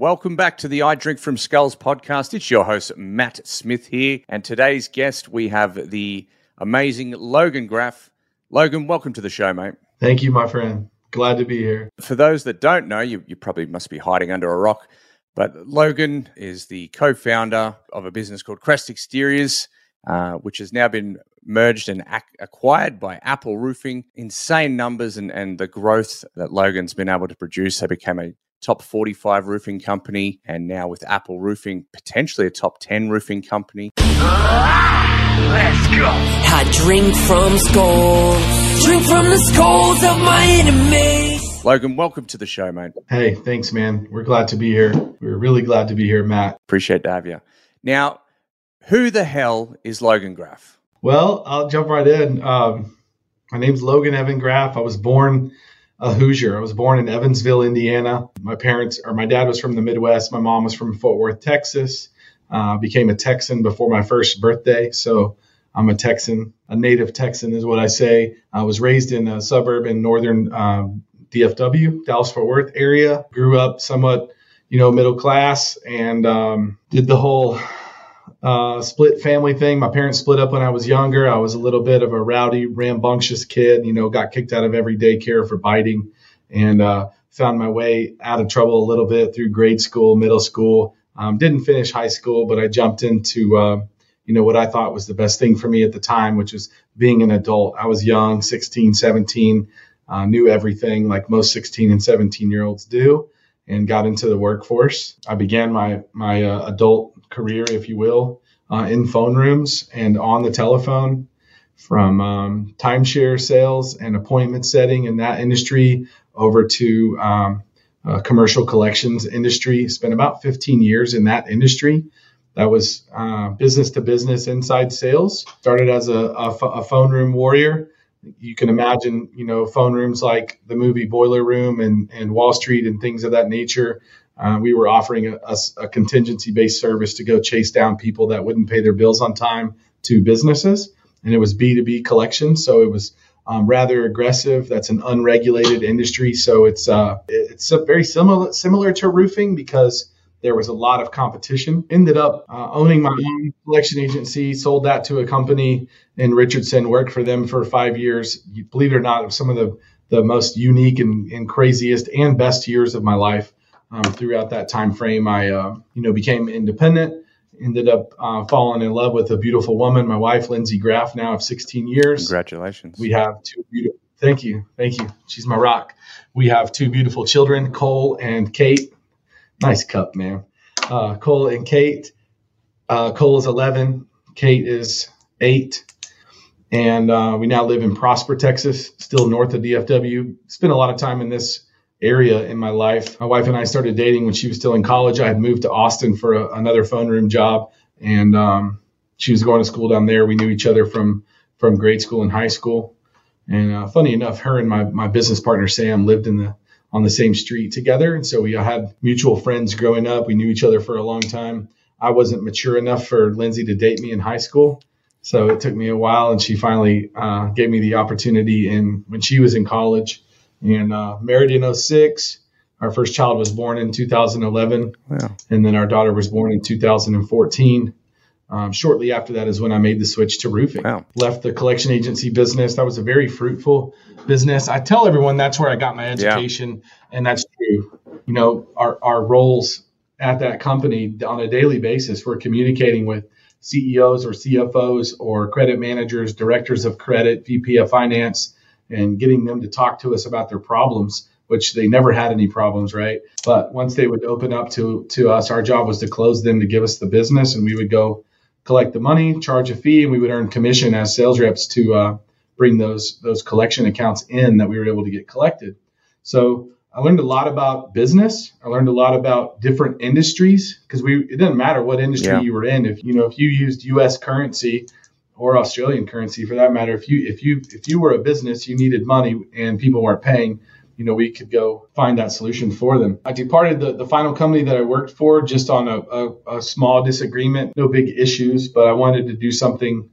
Welcome back to the I Drink from Skulls podcast. It's your host, Matt Smith here. And today's guest, we have the amazing Logan Graff. Logan, welcome to the show, mate. Thank you, my friend. Glad to be here. For those that don't know, you, you probably must be hiding under a rock, but Logan is the co founder of a business called Crest Exteriors, uh, which has now been merged and ac- acquired by Apple Roofing. Insane numbers and, and the growth that Logan's been able to produce. They became a top 45 roofing company, and now with Apple Roofing, potentially a top 10 roofing company. Let's go. I drink from skulls, drink from the skulls of my enemies. Logan, welcome to the show, mate. Hey, thanks, man. We're glad to be here. We're really glad to be here, Matt. Appreciate to have you. Now, who the hell is Logan Graff? Well, I'll jump right in. Um, my name's Logan Evan Graff. I was born a Hoosier. I was born in Evansville, Indiana. My parents, or my dad was from the Midwest. My mom was from Fort Worth, Texas. Uh, became a Texan before my first birthday. So I'm a Texan, a native Texan is what I say. I was raised in a suburb in northern um, DFW, Dallas Fort Worth area. Grew up somewhat, you know, middle class and um, did the whole uh, split family thing. My parents split up when I was younger. I was a little bit of a rowdy, rambunctious kid. You know, got kicked out of every daycare for biting, and uh, found my way out of trouble a little bit through grade school, middle school. Um, didn't finish high school, but I jumped into uh, you know what I thought was the best thing for me at the time, which was being an adult. I was young, 16, 17, uh, knew everything like most 16 and 17 year olds do and got into the workforce. I began my my uh, adult career, if you will, uh, in phone rooms and on the telephone, from um, timeshare sales and appointment setting in that industry over to um, uh, commercial collections industry. Spent about 15 years in that industry. That was uh, business to business inside sales. Started as a, phone room warrior you can imagine, you know, phone rooms like the movie Boiler Room and, and Wall Street and things of that nature. Uh, we were offering a, a, a contingency based service to go chase down people that wouldn't pay their bills on time to businesses. And it was B2B collection. So it was um, rather aggressive. That's an unregulated industry. So it's, uh, it's very similar, similar to roofing because there was a lot of competition. Ended up uh, owning my own collection agency, sold that to a company in Richardson, worked for them for five years. Believe it or not, it was some of the, the most unique and, and craziest and best years of my life. Um, throughout that time frame, I uh, you know became independent. Ended up uh, falling in love with a beautiful woman, my wife Lindsay Graff, now of 16 years. Congratulations. We have two beautiful. Thank you, thank you. She's my rock. We have two beautiful children, Cole and Kate Nice cup, man. Uh, Cole and Kate. Uh, Cole is 11. Kate is 8. And uh, we now live in Prosper, Texas, still north of DFW. Spent a lot of time in this area in my life. My wife and I started dating when she was still in college. I had moved to Austin for a, another phone room job, and um, she was going to school down there. We knew each other from from grade school and high school. And uh, funny enough, her and my my business partner Sam lived in the on the same street together. And so we had mutual friends growing up. We knew each other for a long time. I wasn't mature enough for Lindsay to date me in high school. So it took me a while, and she finally uh, gave me the opportunity And when she was in college. And uh, married in 06. Our first child was born in 2011, wow. and then our daughter was born in 2014. Um, shortly after that is when I made the switch to roofing. Wow. Left the collection agency business. That was a very fruitful business. I tell everyone that's where I got my education, yeah. and that's true. You know, our, our roles at that company on a daily basis, we're communicating with CEOs or CFOs or credit managers, directors of credit, VP of finance, and getting them to talk to us about their problems which they never had any problems, right? But once they would open up to to us, our job was to close them to give us the business, and we would go collect the money, charge a fee, and we would earn commission as sales reps to uh, bring those those collection accounts in that we were able to get collected. So I learned a lot about business. I learned a lot about different industries because we it didn't matter what industry yeah. you were in. If you know if you used U.S. currency or Australian currency for that matter, if you if you if you were a business, you needed money and people weren't paying you know, we could go find that solution for them. I departed the, the final company that I worked for just on a, a, a small disagreement, no big issues, but I wanted to do something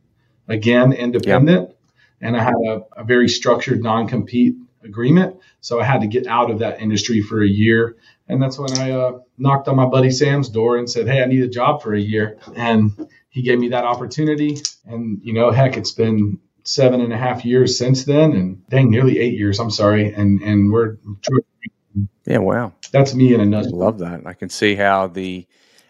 again independent. And I had a, a very structured non compete agreement. So I had to get out of that industry for a year. And that's when I uh, knocked on my buddy Sam's door and said, Hey, I need a job for a year. And he gave me that opportunity. And, you know, heck, it's been seven and a half years since then. And dang, nearly eight years. I'm sorry. And, and we're, yeah, wow. That's me in a nutshell. Love that. I can see how the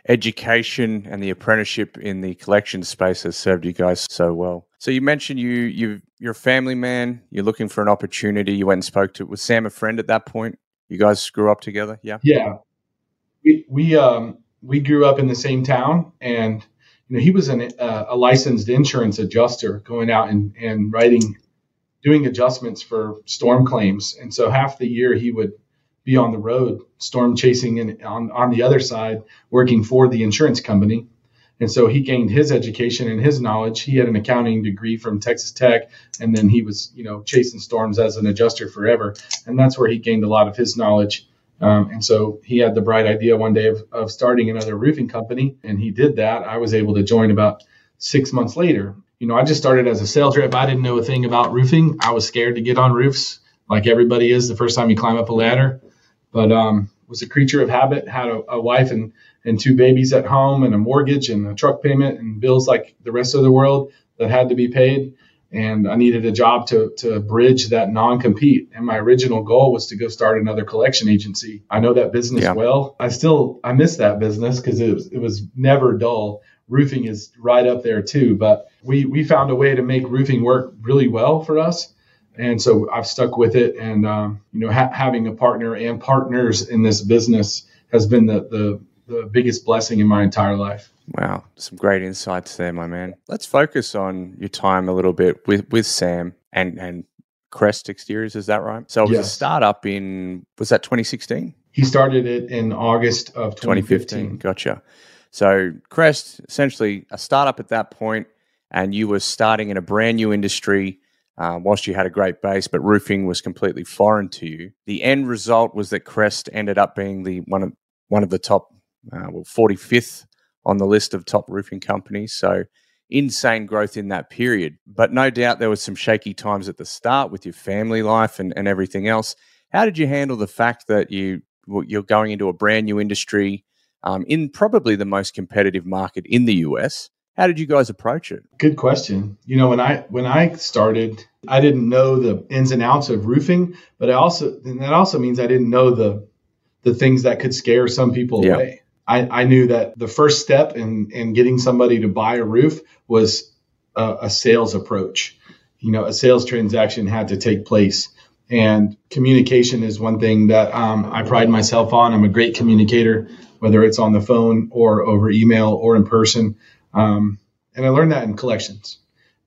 education and the apprenticeship in the collection space has served you guys so well. So you mentioned you you you're a family man. You're looking for an opportunity. You went and spoke to was Sam a friend at that point? You guys grew up together, yeah? Yeah. We we um we grew up in the same town, and you know he was an, uh, a licensed insurance adjuster, going out and and writing, doing adjustments for storm claims, and so half the year he would be on the road, storm chasing, and on on the other side working for the insurance company. And so he gained his education and his knowledge. He had an accounting degree from Texas Tech, and then he was, you know, chasing storms as an adjuster forever. And that's where he gained a lot of his knowledge. Um, and so he had the bright idea one day of, of starting another roofing company, and he did that. I was able to join about six months later. You know, I just started as a sales rep. I didn't know a thing about roofing. I was scared to get on roofs, like everybody is the first time you climb up a ladder. But um, was a creature of habit. Had a, a wife and and two babies at home and a mortgage and a truck payment and bills like the rest of the world that had to be paid. And I needed a job to, to bridge that non compete. And my original goal was to go start another collection agency. I know that business yeah. well. I still, I miss that business because it was, it was never dull. Roofing is right up there too. But we, we found a way to make roofing work really well for us. And so I've stuck with it. And, um, you know, ha- having a partner and partners in this business has been the, the the biggest blessing in my entire life. Wow, some great insights there, my man. Let's focus on your time a little bit with with Sam and and Crest Exteriors. Is that right? So it was yes. a startup in was that 2016? He started it in August of 2015. 2015. Gotcha. So Crest, essentially a startup at that point, and you were starting in a brand new industry. Uh, whilst you had a great base, but roofing was completely foreign to you. The end result was that Crest ended up being the one of one of the top uh, well, 45th on the list of top roofing companies. So insane growth in that period. But no doubt there was some shaky times at the start with your family life and, and everything else. How did you handle the fact that you you're going into a brand new industry um, in probably the most competitive market in the US? How did you guys approach it? Good question. You know, when I when I started, I didn't know the ins and outs of roofing, but I also and that also means I didn't know the the things that could scare some people yeah. away. I, I knew that the first step in, in getting somebody to buy a roof was a, a sales approach. You know, a sales transaction had to take place. And communication is one thing that um, I pride myself on. I'm a great communicator, whether it's on the phone or over email or in person. Um, and I learned that in collections.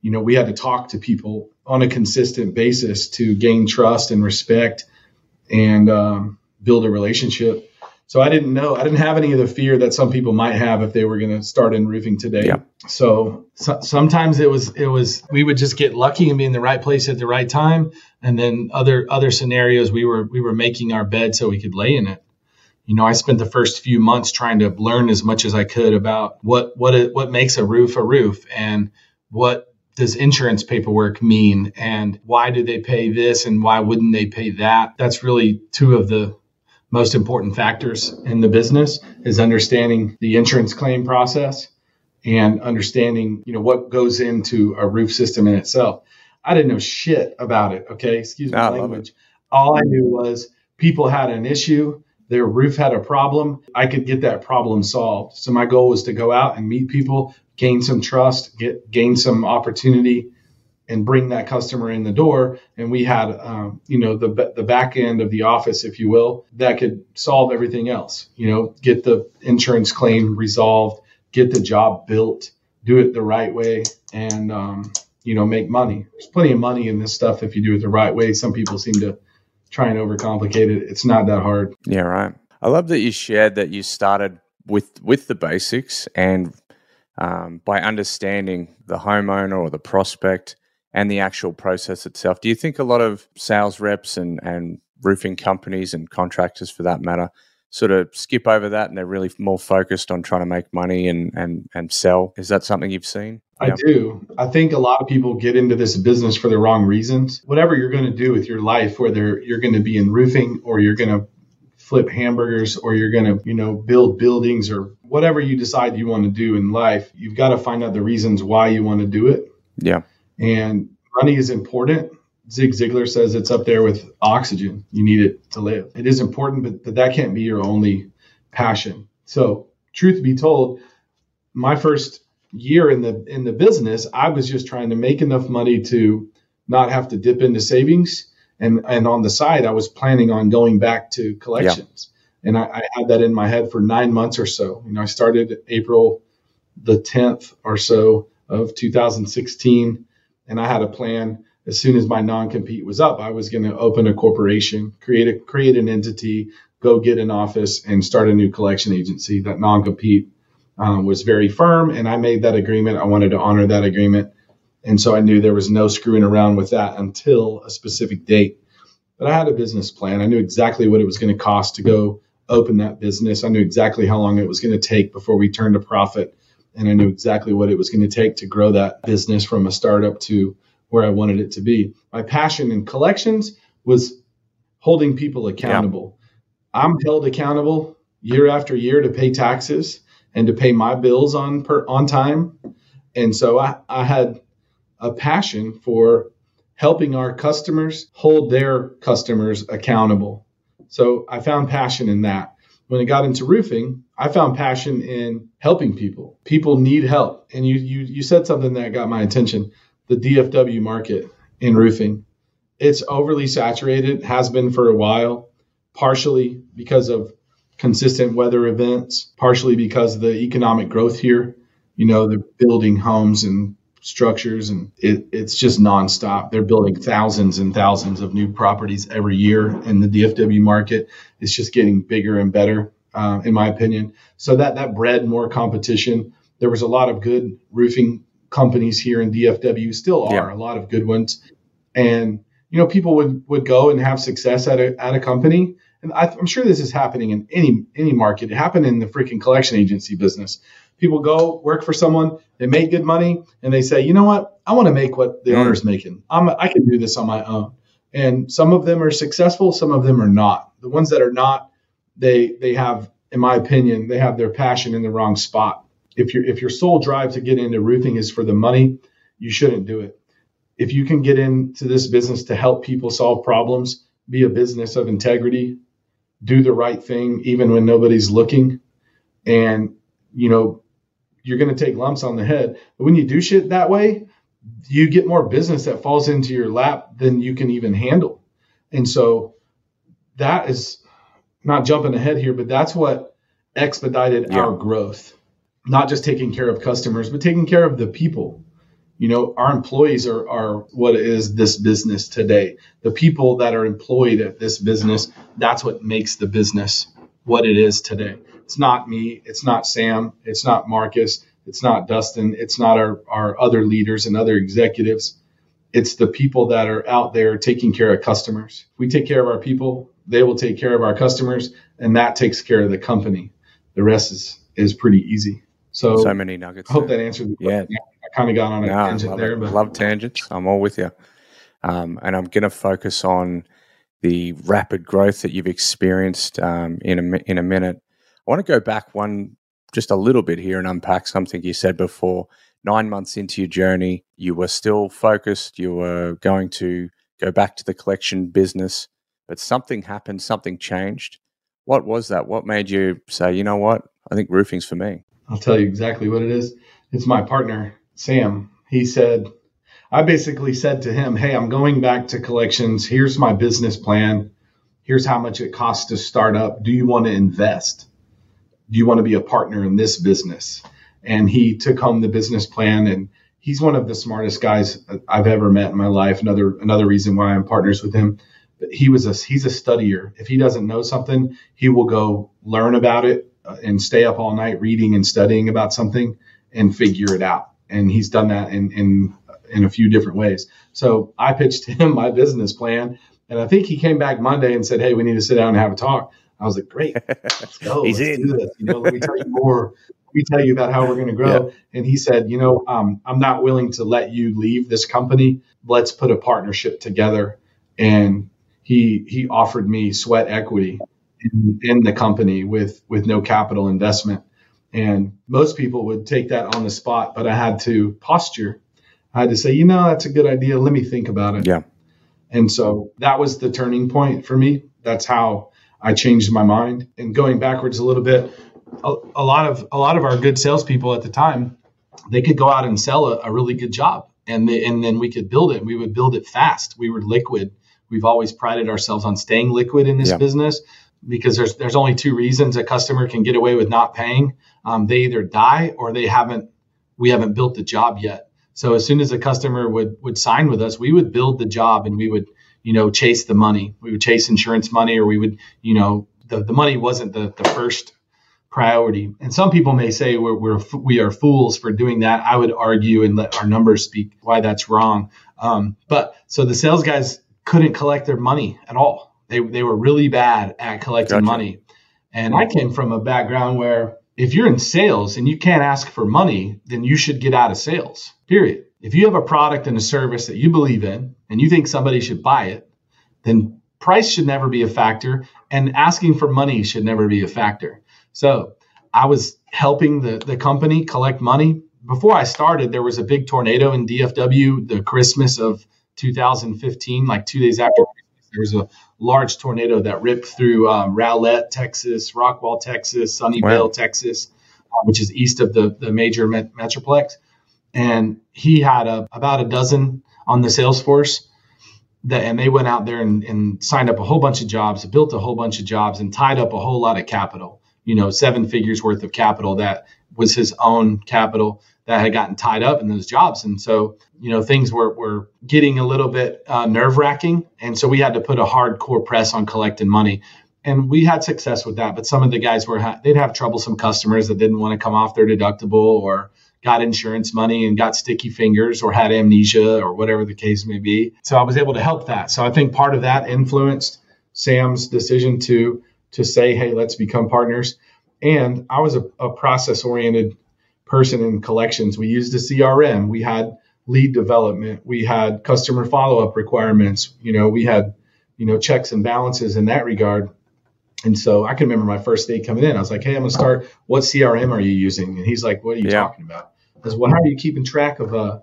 You know, we had to talk to people on a consistent basis to gain trust and respect and um, build a relationship. So I didn't know, I didn't have any of the fear that some people might have if they were going to start in roofing today. Yeah. So, so, sometimes it was, it was, we would just get lucky and be in the right place at the right time. And then other, other scenarios, we were, we were making our bed so we could lay in it. You know, I spent the first few months trying to learn as much as I could about what, what, it, what makes a roof a roof and what does insurance paperwork mean and why do they pay this and why wouldn't they pay that? That's really two of the most important factors in the business is understanding the insurance claim process and understanding, you know, what goes into a roof system in itself. I didn't know shit about it. Okay. Excuse my language. All I knew was people had an issue. Their roof had a problem. I could get that problem solved. So my goal was to go out and meet people, gain some trust, get gain some opportunity, and bring that customer in the door. And we had, um, you know, the the back end of the office, if you will, that could solve everything else. You know, get the insurance claim resolved, get the job built, do it the right way, and um, you know, make money. There's plenty of money in this stuff if you do it the right way. Some people seem to try and overcomplicate it. It's not that hard. Yeah, right. I love that you shared that you started with with the basics and um, by understanding the homeowner or the prospect and the actual process itself. Do you think a lot of sales reps and, and roofing companies and contractors for that matter sort of skip over that and they're really more focused on trying to make money and, and, and sell? Is that something you've seen? I Yeah. do. I think a lot of people get into this business for the wrong reasons. Whatever you're going to do with your life, whether you're going to be in roofing or you're going to flip hamburgers or you're going to, you know, build buildings or whatever you decide you want to do in life, you've got to find out the reasons why you want to do it. Yeah. And money is important. Zig Ziglar says it's up there with oxygen. You need it to live. It is important, but, but that can't be your only passion. So, truth be told, my first year in the in the business, I was just trying to make enough money to not have to dip into savings. And and on the side, I was planning on going back to collections. And I, I had that in my head for nine months or so. You know, I started April the 10th or so of 2016, and I had a plan. As soon as my non-compete was up, I was going to open a corporation, create a create an entity, go get an office, and start a new collection agency. That non-compete um, was very firm, and I made that agreement. I wanted to honor that agreement, and so I knew there was no screwing around with that until a specific date. But I had a business plan. I knew exactly what it was going to cost to go open that business. I knew exactly how long it was going to take before we turned a profit, and I knew exactly what it was going to take to grow that business from a startup to where I wanted it to be. My passion in collections was holding people accountable. I'm held accountable year after year to pay taxes and to pay my bills on per, on time. And so I, I had a passion for helping our customers hold their customers accountable. So I found passion in that. When I got into roofing, I found passion in helping people. People need help. And you you you said something that got my attention. The DFW market in roofing. It's overly saturated, has been for a while, partially because of consistent weather events, partially because of the economic growth here. You know, they're building homes and structures, and it, it's just nonstop. They're building thousands and thousands of new properties every year, and the DFW market is just getting bigger and better, uh, in my opinion. So that that bred more competition. There was a lot of good roofing companies here in DFW, still are Yeah. a lot of good ones, and you know, people would would go and have success at a at a company. And I, I'm sure this is happening in any any market. It happened in the freaking collection agency business. People go work for someone, they make good money, and they say, you know what, I want to make what the Mm. owner's making. I'm I can do this on my own. And some of them are successful, some of them are not. The ones that are not, they they have, in my opinion, they have their passion in the wrong spot. If your if your sole drive to get into roofing is for the money, you shouldn't do it if you can get into this business to help people solve problems, be a business of integrity, do the right thing even when nobody's looking, and you know you're going to take lumps on the head. But when you do shit that way, you get more business that falls into your lap than you can even handle. And so that is not jumping ahead here, but that's what expedited Yeah. our growth. Not just taking care of customers, but taking care of the people you know our employees are, are what is this business today the people that are employed at this business that's what makes the business what it is today it's not me it's not sam it's not marcus it's not dustin it's not our, our other leaders and other executives it's the people that are out there taking care of customers if we take care of our people they will take care of our customers and that takes care of the company the rest is is pretty easy so, So many nuggets. i hope there. that answered the Yeah. i kind of got on a No, tangent love, there it. but love tangents. I'm all with you. Um, and I'm going to focus on the rapid growth that you've experienced um, in a in a minute. I want to go back one just a little bit here and unpack something you said before. Nine months into your journey, you were still focused. You were going to go back to the collection business, but something happened. Something changed. What was that? What made you say, you know what? I think roofing's for me. I'll tell you exactly what it is. It's my partner, Sam. He said, I basically said to him, Hey, I'm going back to collections. Here's my business plan. Here's how much it costs to start up. Do you want to invest? Do you want to be a partner in this business? And he took home the business plan and he's one of the smartest guys I've ever met in my life. Another another reason why I'm partners with him. But he was a he's a studier. If he doesn't know something, he will go learn about it uh, and stay up all night reading and studying about something and figure it out. And he's done that in in in a few different ways. So I pitched him my business plan, and I think he came back Monday and said, "Hey, we need to sit down and have a talk." I was like, "Great, let's go. He's let's in. do this. You know, let me tell you more Let me tell you about how we're going to grow. Yeah. And he said, you know, um, I'm not willing to let you leave this company. Let's put a partnership together. And he he offered me sweat equity in, in the company with with no capital investment. And most people would take that on the spot, but I had to posture. I had to say, you know, that's a good idea. Let me think about it. Yeah. And so that was the turning point for me. That's how I changed my mind. And going backwards a little bit, a, a lot of a lot of our good salespeople at the time, they could go out and sell a, a really good job, and they, and then we could build it. We would build it fast. We were liquid. We've always prided ourselves on staying liquid in this yeah. business because there's there's only two reasons a customer can get away with not paying. Um, they either die or they haven't we haven't built the job yet. So as soon as a customer would would sign with us, we would build the job and we would you know chase the money. We would chase insurance money or we would you know the, the money wasn't the, the first priority. And some people may say we're, we're we are fools for doing that. I would argue and let our numbers speak why that's wrong. Um, but so the sales guys couldn't collect their money at all they they were really bad at collecting gotcha. money. And I came from a background where if you're in sales and you can't ask for money, then you should get out of sales. Period. If you have a product and a service that you believe in and you think somebody should buy it, then price should never be a factor and asking for money should never be a factor. So I was helping the, the company collect money. Before I started, there was a big tornado in DFW the Christmas of 2015, like two days after there was a large tornado that ripped through um, Rowlett, Texas, Rockwall, Texas, Sunnyvale, wow. Texas, uh, which is east of the, the major met- metroplex. And he had a, about a dozen on the sales force that, and they went out there and, and signed up a whole bunch of jobs, built a whole bunch of jobs, and tied up a whole lot of capital. You know, seven figures worth of capital that was his own capital that had gotten tied up in those jobs. And so, you know, things were, were getting a little bit uh, nerve wracking. And so we had to put a hardcore press on collecting money. And we had success with that. But some of the guys were, they'd have troublesome customers that didn't want to come off their deductible or got insurance money and got sticky fingers or had amnesia or whatever the case may be. So I was able to help that. So I think part of that influenced Sam's decision to to say, hey, let's become partners. And I was a, a process oriented person in collections. We used a CRM. We had lead development. We had customer follow up requirements. You know, we had, you know, checks and balances in that regard. And so I can remember my first day coming in. I was like, "Hey, I'm gonna start. What CRM are you using?" And he's like, "What are you yeah. talking about?" I was, "Well, how are you keeping track of uh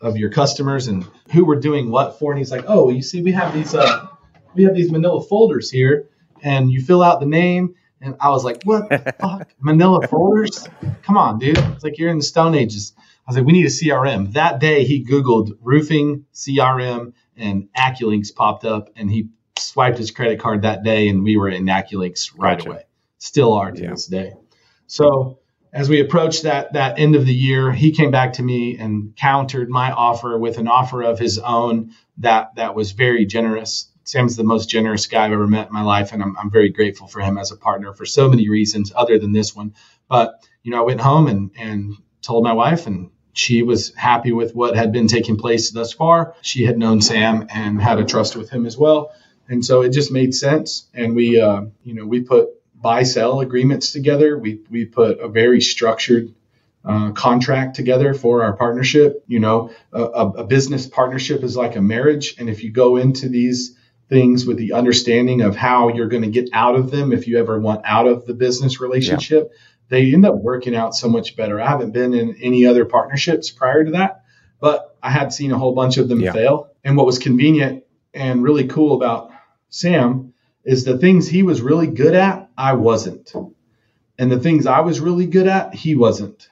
of your customers and who we're doing what for?" And he's like, "Oh, you see, we have these uh we have these Manila folders here, and you fill out the name and I was like, what the fuck? Manila folders? Come on, dude. It's like you're in the Stone Ages. I was like, we need a CRM. That day he Googled roofing CRM and AccuLynx popped up and he swiped his credit card that day and we were in AccuLynx right gotcha. away. Still are to yeah. this day. So as we approached that that end of the year, he came back to me and countered my offer with an offer of his own that that was very generous. Sam's the most generous guy I've ever met in my life, and I'm, I'm very grateful for him as a partner for so many reasons other than this one. But you know, I went home and and told my wife, and she was happy with what had been taking place thus far. She had known Sam and had a trust with him as well, and so it just made sense. And we, uh, you know, we put buy sell agreements together. We we put a very structured uh, contract together for our partnership. You know, a, a, business partnership is like a marriage, and if you go into these things with the understanding of how you're going to get out of them if you ever want out of the business relationship, yeah. they end up working out so much better. I haven't been in any other partnerships prior to that, but I had seen a whole bunch of them yeah. fail. And what was convenient and really cool about Sam is the things he was really good at, I wasn't. And the things I was really good at, he wasn't.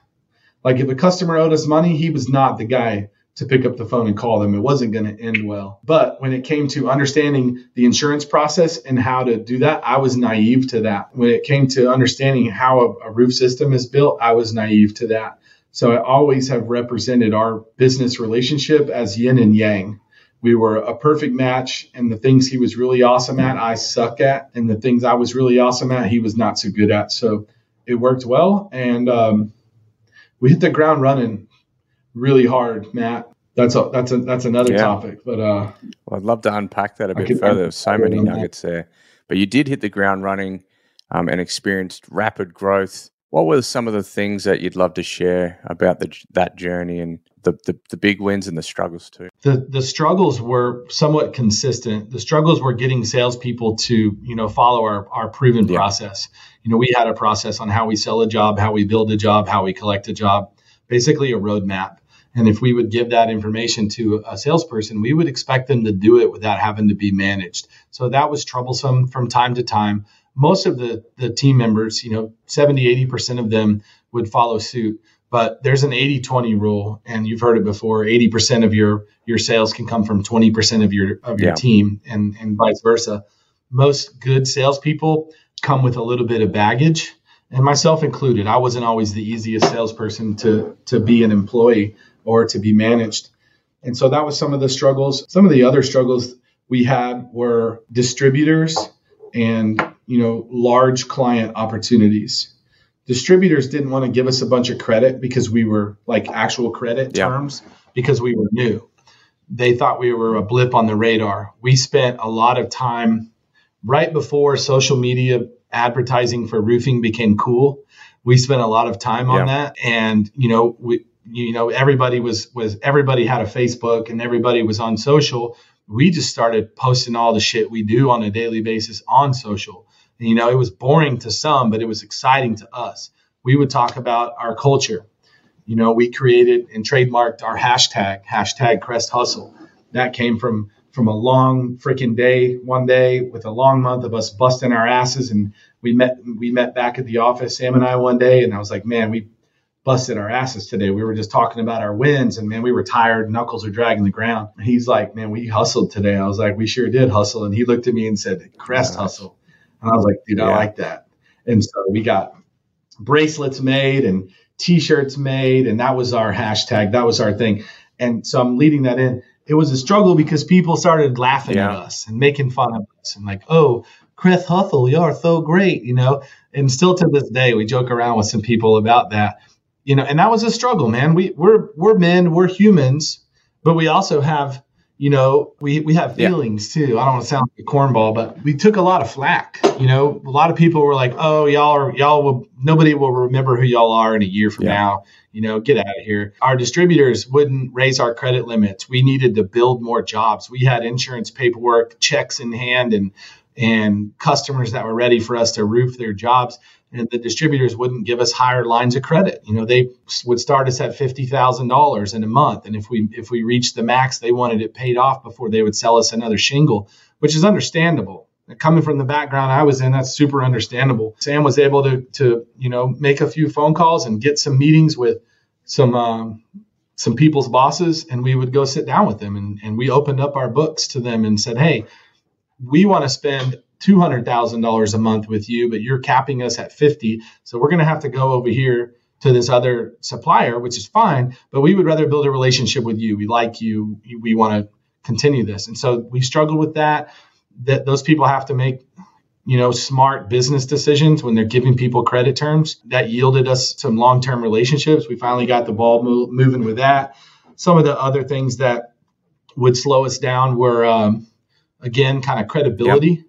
Like if a customer owed us money, he was not the guy to pick up the phone and call them. It wasn't going to end well. But when it came to understanding the insurance process and how to do that, I was naive to that. When it came to understanding how a, roof system is built, I was naive to that. So I always have represented our business relationship as yin and yang. We were a perfect match, and the things he was really awesome at, I suck at, and the things I was really awesome at, he was not so good at. So it worked well, and um, we hit the ground running really hard, Matt. That's a, that's a, that's another yeah. topic. But uh, well, I'd love to unpack that a bit further. There's so many nuggets that. there, but you did hit the ground running um, and experienced rapid growth What were some of the things that you'd love to share about the, that journey and the, the, the big wins and the struggles too? The the struggles were somewhat consistent. The struggles were getting salespeople to you know follow our, our proven Yeah. process. You know, we had a process on how we sell a job, how we build a job, how we collect a job, basically a roadmap. And if we would give that information to a salesperson, we would expect them to do it without having to be managed. So that was troublesome from time to time. Most of the, the team members, you know, 70, 80% of them would follow suit. But there's an 80 20 rule, and you've heard it before 80% of your, your sales can come from 20% of your, of your Yeah. team, and, and vice versa. Most good salespeople come with a little bit of baggage, and myself included. I wasn't always the easiest salesperson to, to be an employee or to be managed. And so that was some of the struggles. Some of the other struggles we had were distributors and, you know, large client opportunities. Distributors didn't want to give us a bunch of credit because we were like actual credit Yeah. terms because we were new. They thought we were a blip on the radar. We spent a lot of time right before social media advertising for roofing became cool. We spent a lot of time on Yeah. that and, you know, we you know everybody was was everybody had a Facebook and everybody was on social. We just started posting all the shit we do on a daily basis on social. And, you know, it was boring to some, but it was exciting to us. We would talk about our culture. You know, we created and trademarked our hashtag, hashtag Crest Hustle. That came from from a long freaking day, one day with a long month of us busting our asses. And we met we met back at the office, Sam and I, one day, and I was like, man, we busted our asses today. We were just talking about our wins, and man, we were tired. Knuckles are dragging the ground. And he's like, man, we hustled today. I was like, we sure did hustle. And he looked at me and said, Crest hustle. And I was like, dude, I like that. And so we got bracelets made and t-shirts made, and that was our hashtag. That was our thing. And so I'm leading that in. It was a struggle because people started laughing at us and making fun of us and like, oh, Crest Hustle, you're so great, you know. And still to this day, we joke around with some people about that, you know. And that was a struggle, man. We we're we're men, we're humans, but we also have, you know, we we have Yeah. feelings too. I don't want to sound like a cornball, but we took a lot of flack. You know, a lot of people were like, "Oh, y'all are y'all will nobody will remember who y'all are in a year from Yeah. now." You know, get out of here. Our distributors wouldn't raise our credit limits. We needed to build more jobs. We had insurance paperwork, checks in hand, and and customers that were ready for us to roof their jobs. And the distributors wouldn't give us higher lines of credit. You know, they would start us at fifty thousand dollars in a month, and if we if we reached the max, they wanted it paid off before they would sell us another shingle, which is understandable. Coming from the background I was in, that's super understandable. Sam was able to to you know make a few phone calls and get some meetings with some um, some people's bosses, and we would go sit down with them, and, and we opened up our books to them and said, hey we want to spend two hundred thousand dollars a month with you, but you're capping us at fifty. So we're going to have to go over here to this other supplier, which is fine. But we would rather build a relationship with you. We like you. We want to continue this, and so we struggle with that. That those people have to make you know smart business decisions when they're giving people credit terms that yielded us some long-term relationships we finally got the ball mo- moving with that some of the other things that would slow us down were um, again kind of credibility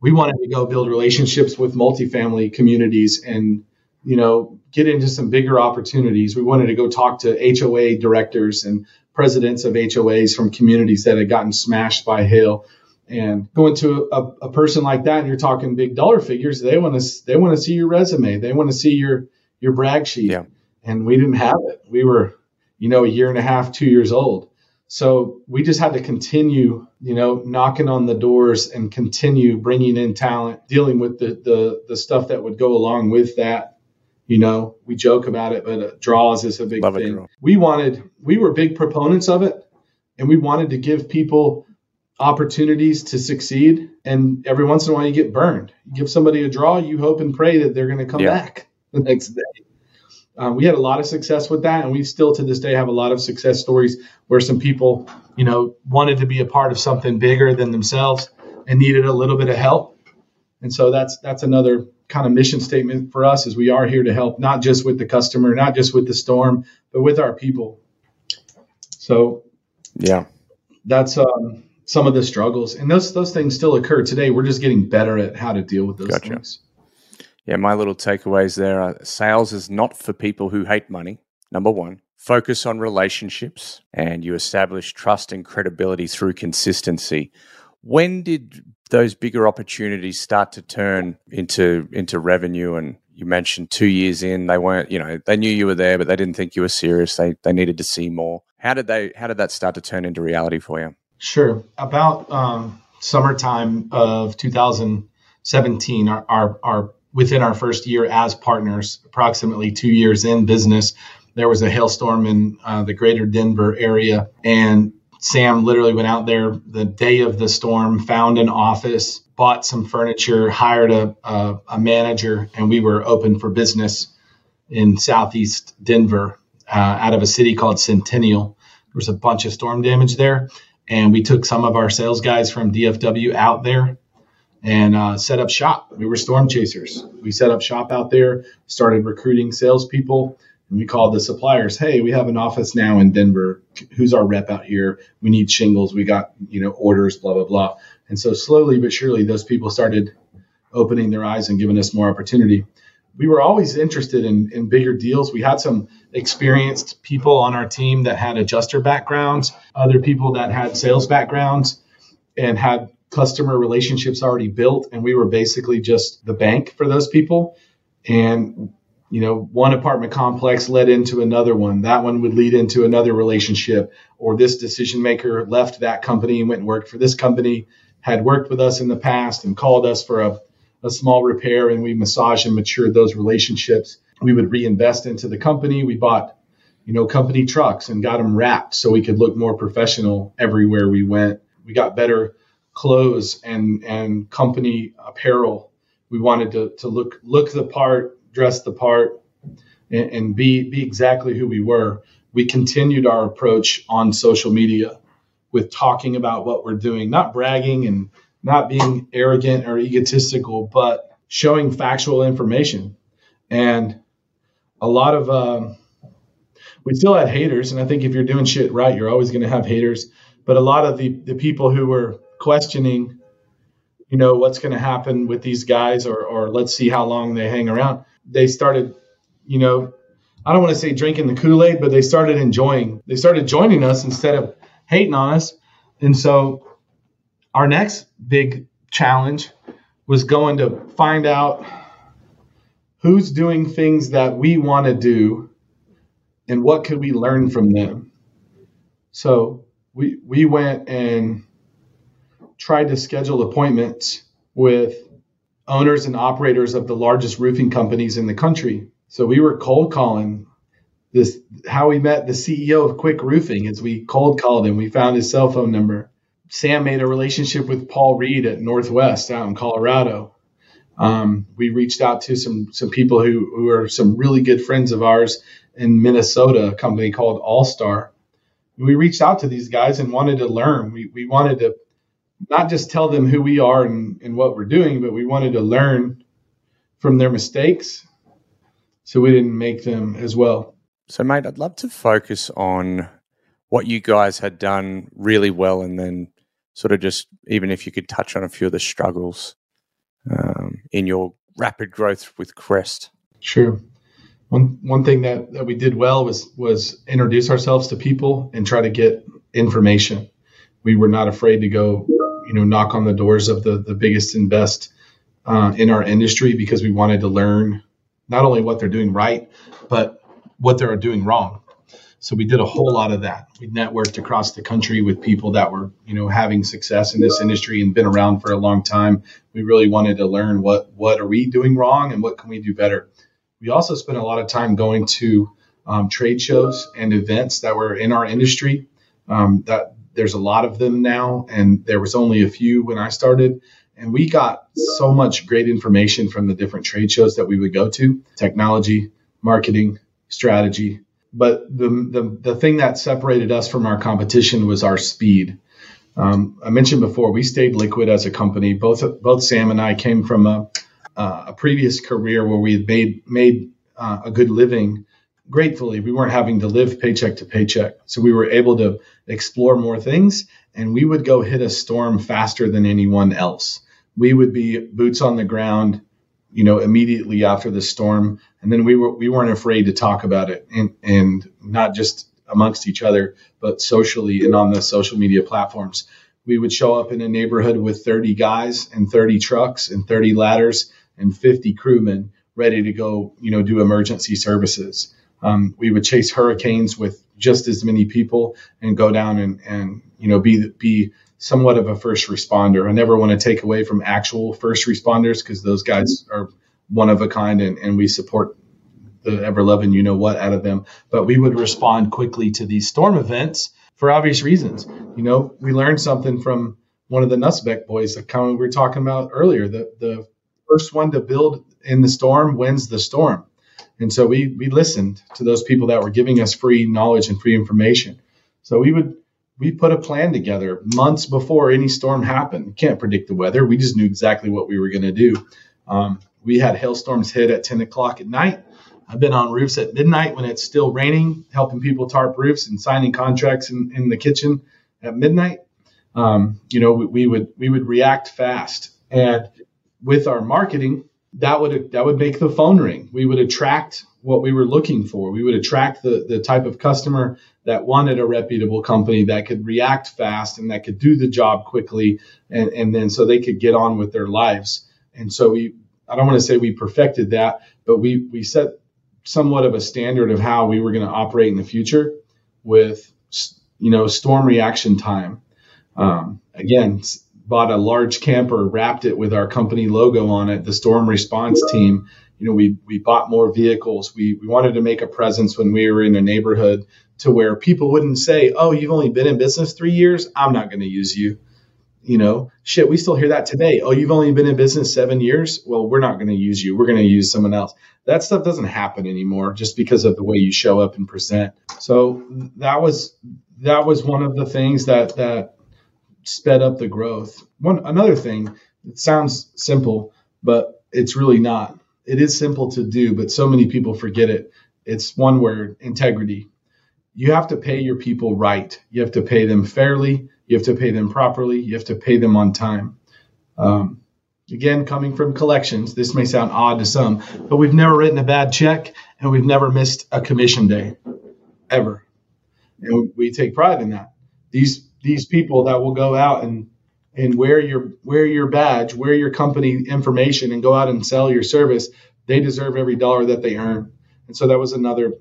we wanted to go build relationships with multifamily communities and you know get into some bigger opportunities. We wanted to go talk to hoa directors and presidents of hoas from communities that had gotten smashed by hail. And going to a, a person like that and you're talking big dollar figures they want to they want to see your resume. They want to see your your brag sheet. Yeah. and we didn't have it. We were you know a year and a half two years old so we just had to continue you know knocking on the doors and continue bringing in talent dealing with the the, the stuff that would go along with that you know we joke about it but uh, draws is a big Love thing we wanted we were big proponents of it and we wanted to give people opportunities to succeed. And every once in a while, you get burned. You give somebody a draw, you hope and pray that they're going to come Yeah. back the next day. Um, we had a lot of success with that, and we still to this day have a lot of success stories where some people, you know, wanted to be a part of something bigger than themselves and needed a little bit of help. And so that's that's another kind of mission statement for us is we are here to help not just with the customer, not just with the storm, but with our people. So Yeah. that's um, some of the struggles, and those those things still occur today. We're just getting better at how to deal with those Gotcha. things. Yeah, my little takeaways there are sales is not for people who hate money. Number one, focus on relationships and you establish trust and credibility through consistency. When did those bigger opportunities start to turn into into revenue? And you mentioned two years in they weren't you know they knew you were there but they didn't think you were serious. They they needed to see more. How did they how did that start to turn into reality for you? Sure. About um, summertime of 2017 our, our, our within our first year as partners approximately two years in business there was a hailstorm in uh, the greater denver area and Sam literally went out there the day of the storm, found an office, bought some furniture, hired a, a, a manager, and we were open for business in southeast Denver uh, out of a city called Centennial. There was a bunch of storm damage there. And we took some of our sales guys from DFW out there and uh, set up shop. We were storm chasers. We set up shop out there, started recruiting salespeople and we called the suppliers, hey, we have an office now in Denver. Who's our rep out here? We need shingles. We got, you know, orders, blah, blah, blah. And so slowly but surely those people started opening their eyes and giving us more opportunity. We were always interested in, in bigger deals. We had some experienced people on our team that had adjuster backgrounds, other people that had sales backgrounds and had customer relationships already built. And we were basically just the bank for those people. And you know, one apartment complex led into another one. That one would lead into another relationship, or this decision maker left that company and went and worked for this company, had worked with us in the past and called us for a, a small repair, and we massaged and matured those relationships. We would reinvest into the company. We bought, you know, company trucks and got them wrapped so we could look more professional everywhere we went. We got better clothes and and company apparel. We wanted to to look look the part dress the part, and, and be be exactly who we were. We continued our approach on social media with talking about what we're doing, not bragging and not being arrogant or egotistical, but showing factual information. And a lot of um, we still had haters, and I think if you're doing shit right, you're always going to have haters. But a lot of the the people who were questioning, you know, what's going to happen with these guys, or or let's see how long they hang around they started, you know, I don't want to say drinking the Kool Aid, but they started enjoying. They started joining us instead of hating on us. And so, our next big challenge was going to find out who's doing things that we want to do and what could we learn from them. So we we went and tried to schedule appointments with owners and operators of the largest roofing companies in the country. So we were cold calling this how we met the CEO of Quick Roofing as we cold called him. We found his cell phone number. Sam made a relationship with Paul Reed at Northwest out in Colorado. Um, we reached out to some some people who, who are some really good friends of ours in Minnesota, a company called All Star. We reached out to these guys and wanted to learn. We, we wanted to not just tell them who we are and, and what we're doing, but we wanted to learn from their mistakes so we didn't make them as well. So, mate, I'd love to focus on what you guys had done really well and then sort of just, even if you could touch on a few of the struggles um, in your rapid growth with Crest. Sure. One, one thing that, that we did well was was introduce ourselves to people and try to get information. We were not afraid to go you know knock on the doors of the the biggest and best uh, in our industry because we wanted to learn not only what they're doing right but what they're doing wrong. So we did a whole lot of that. We networked across the country with people that were you know having success in this industry and been around for a long time. We really wanted to learn what what are we doing wrong and what can we do better. We also spent a lot of time going to um, trade shows and events that were in our industry um, that there's a lot of them now, and there was only a few when I started. And we got so much great information from the different trade shows that we would go to technology, marketing, strategy. But the, the, the thing that separated us from our competition was our speed. Um, I mentioned before, we stayed liquid as a company. Both, both Sam and I came from a, uh, a previous career where we had made, made uh, a good living gratefully, we weren't having to live paycheck to paycheck. So we were able to explore more things and we would go hit a storm faster than anyone else. We would be boots on the ground you know, immediately after the storm. And then we were we weren't afraid to talk about it, and and not just amongst each other, but socially and on the social media platforms. We would show up in a neighborhood with 30 guys and 30 trucks and 30 ladders and 50 crewmen ready to go, you know, do emergency services. Um, we would chase hurricanes with just as many people and go down and, and you know be be somewhat of a first responder. I never want to take away from actual first responders because those guys are one of a kind and, and we support the ever loving you know what out of them. But we would respond quickly to these storm events for obvious reasons. You know, we learned something from one of the Nussbeck boys, the kind we were talking about earlier. The the first one to build in the storm wins the storm. And so we we listened to those people that were giving us free knowledge and free information. So we would we put a plan together months before any storm happened. Can't predict the weather. We just knew exactly what we were going to do. Um, we had hailstorms hit at 10 o'clock at night. I've been on roofs at midnight when it's still raining, helping people tarp roofs and signing contracts in, in the kitchen at midnight. Um, you know, we, we, would we would react fast, and with our marketing, that would that would make the phone ring. We would attract what we were looking for. We would attract the the type of customer that wanted a reputable company that could react fast and that could do the job quickly, and and then so they could get on with their lives. And so we, I don't want to say we perfected that, but we we set somewhat of a standard of how we were going to operate in the future with you know storm reaction time. Um, again, bought a large camper, wrapped it with our company logo on it, the storm response team. You know, we we bought more vehicles. We we wanted to make a presence when we were in a neighborhood to where people wouldn't say, "Oh, you've only been in business 3 years, I'm not going to use you." You know, shit, we still hear that today. "Oh, you've only been in business 7 years? Well, we're not going to use you. We're going to use someone else." That stuff doesn't happen anymore just because of the way you show up and present. So, that was that was one of the things that that sped up the growth. One another thing, it sounds simple, but it's really not. It is simple to do, but so many people forget it. It's one word, integrity. You have to pay your people right. You have to pay them fairly. You have to pay them properly. You have to pay them on time. Um, again, coming from collections, this may sound odd to some, but we've never written a bad check and we've never missed a commission day, ever. And we take pride in that. These these people that will go out and and wear your wear your badge, wear your company information, and go out and sell your service. They deserve every dollar that they earn. And so that was another,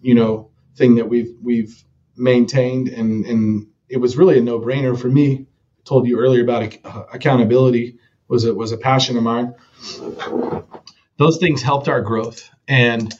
you know, thing that we've we've maintained, and and it was really a no brainer for me. I told you earlier about uh, accountability was it was a passion of mine. Those things helped our growth, and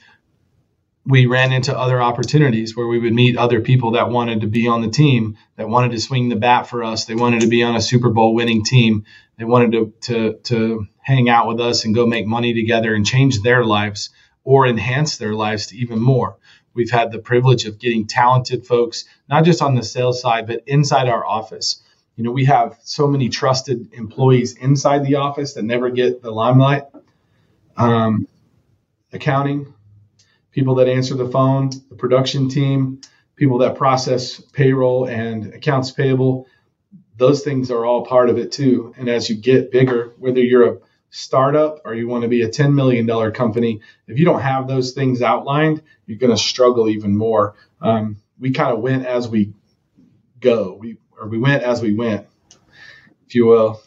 we ran into other opportunities where we would meet other people that wanted to be on the team, that wanted to swing the bat for us. They wanted to be on a Super Bowl winning team. They wanted to, to, to hang out with us and go make money together and change their lives or enhance their lives to even more. We've had the privilege of getting talented folks, not just on the sales side, but inside our office. You know, we have so many trusted employees inside the office that never get the limelight. Um, accounting, people that answer the phone, the production team, people that process payroll and accounts payable. Those things are all part of it too. And as you get bigger, whether you're a startup or you want to be a $10 million company, if you don't have those things outlined, you're going to struggle even more. Um, we kind of went as we go, we or we went as we went, if you will.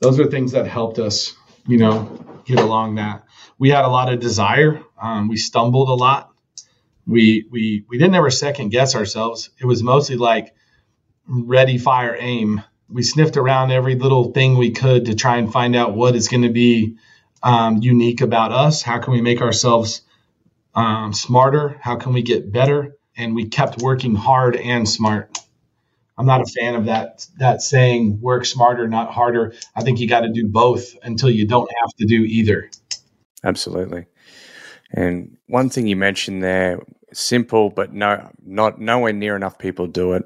Those are things that helped us, you know, get along that we had a lot of desire. Um, we stumbled a lot. We we we didn't ever second guess ourselves. It was mostly like ready, fire, aim. We sniffed around every little thing we could to try and find out what is going to be um, unique about us. How can we make ourselves um, smarter? How can we get better? And we kept working hard and smart. I'm not a fan of that that saying work smarter, not harder. I think you got to do both until you don't have to do either. Absolutely. And one thing you mentioned there, simple but no not nowhere near enough people do it,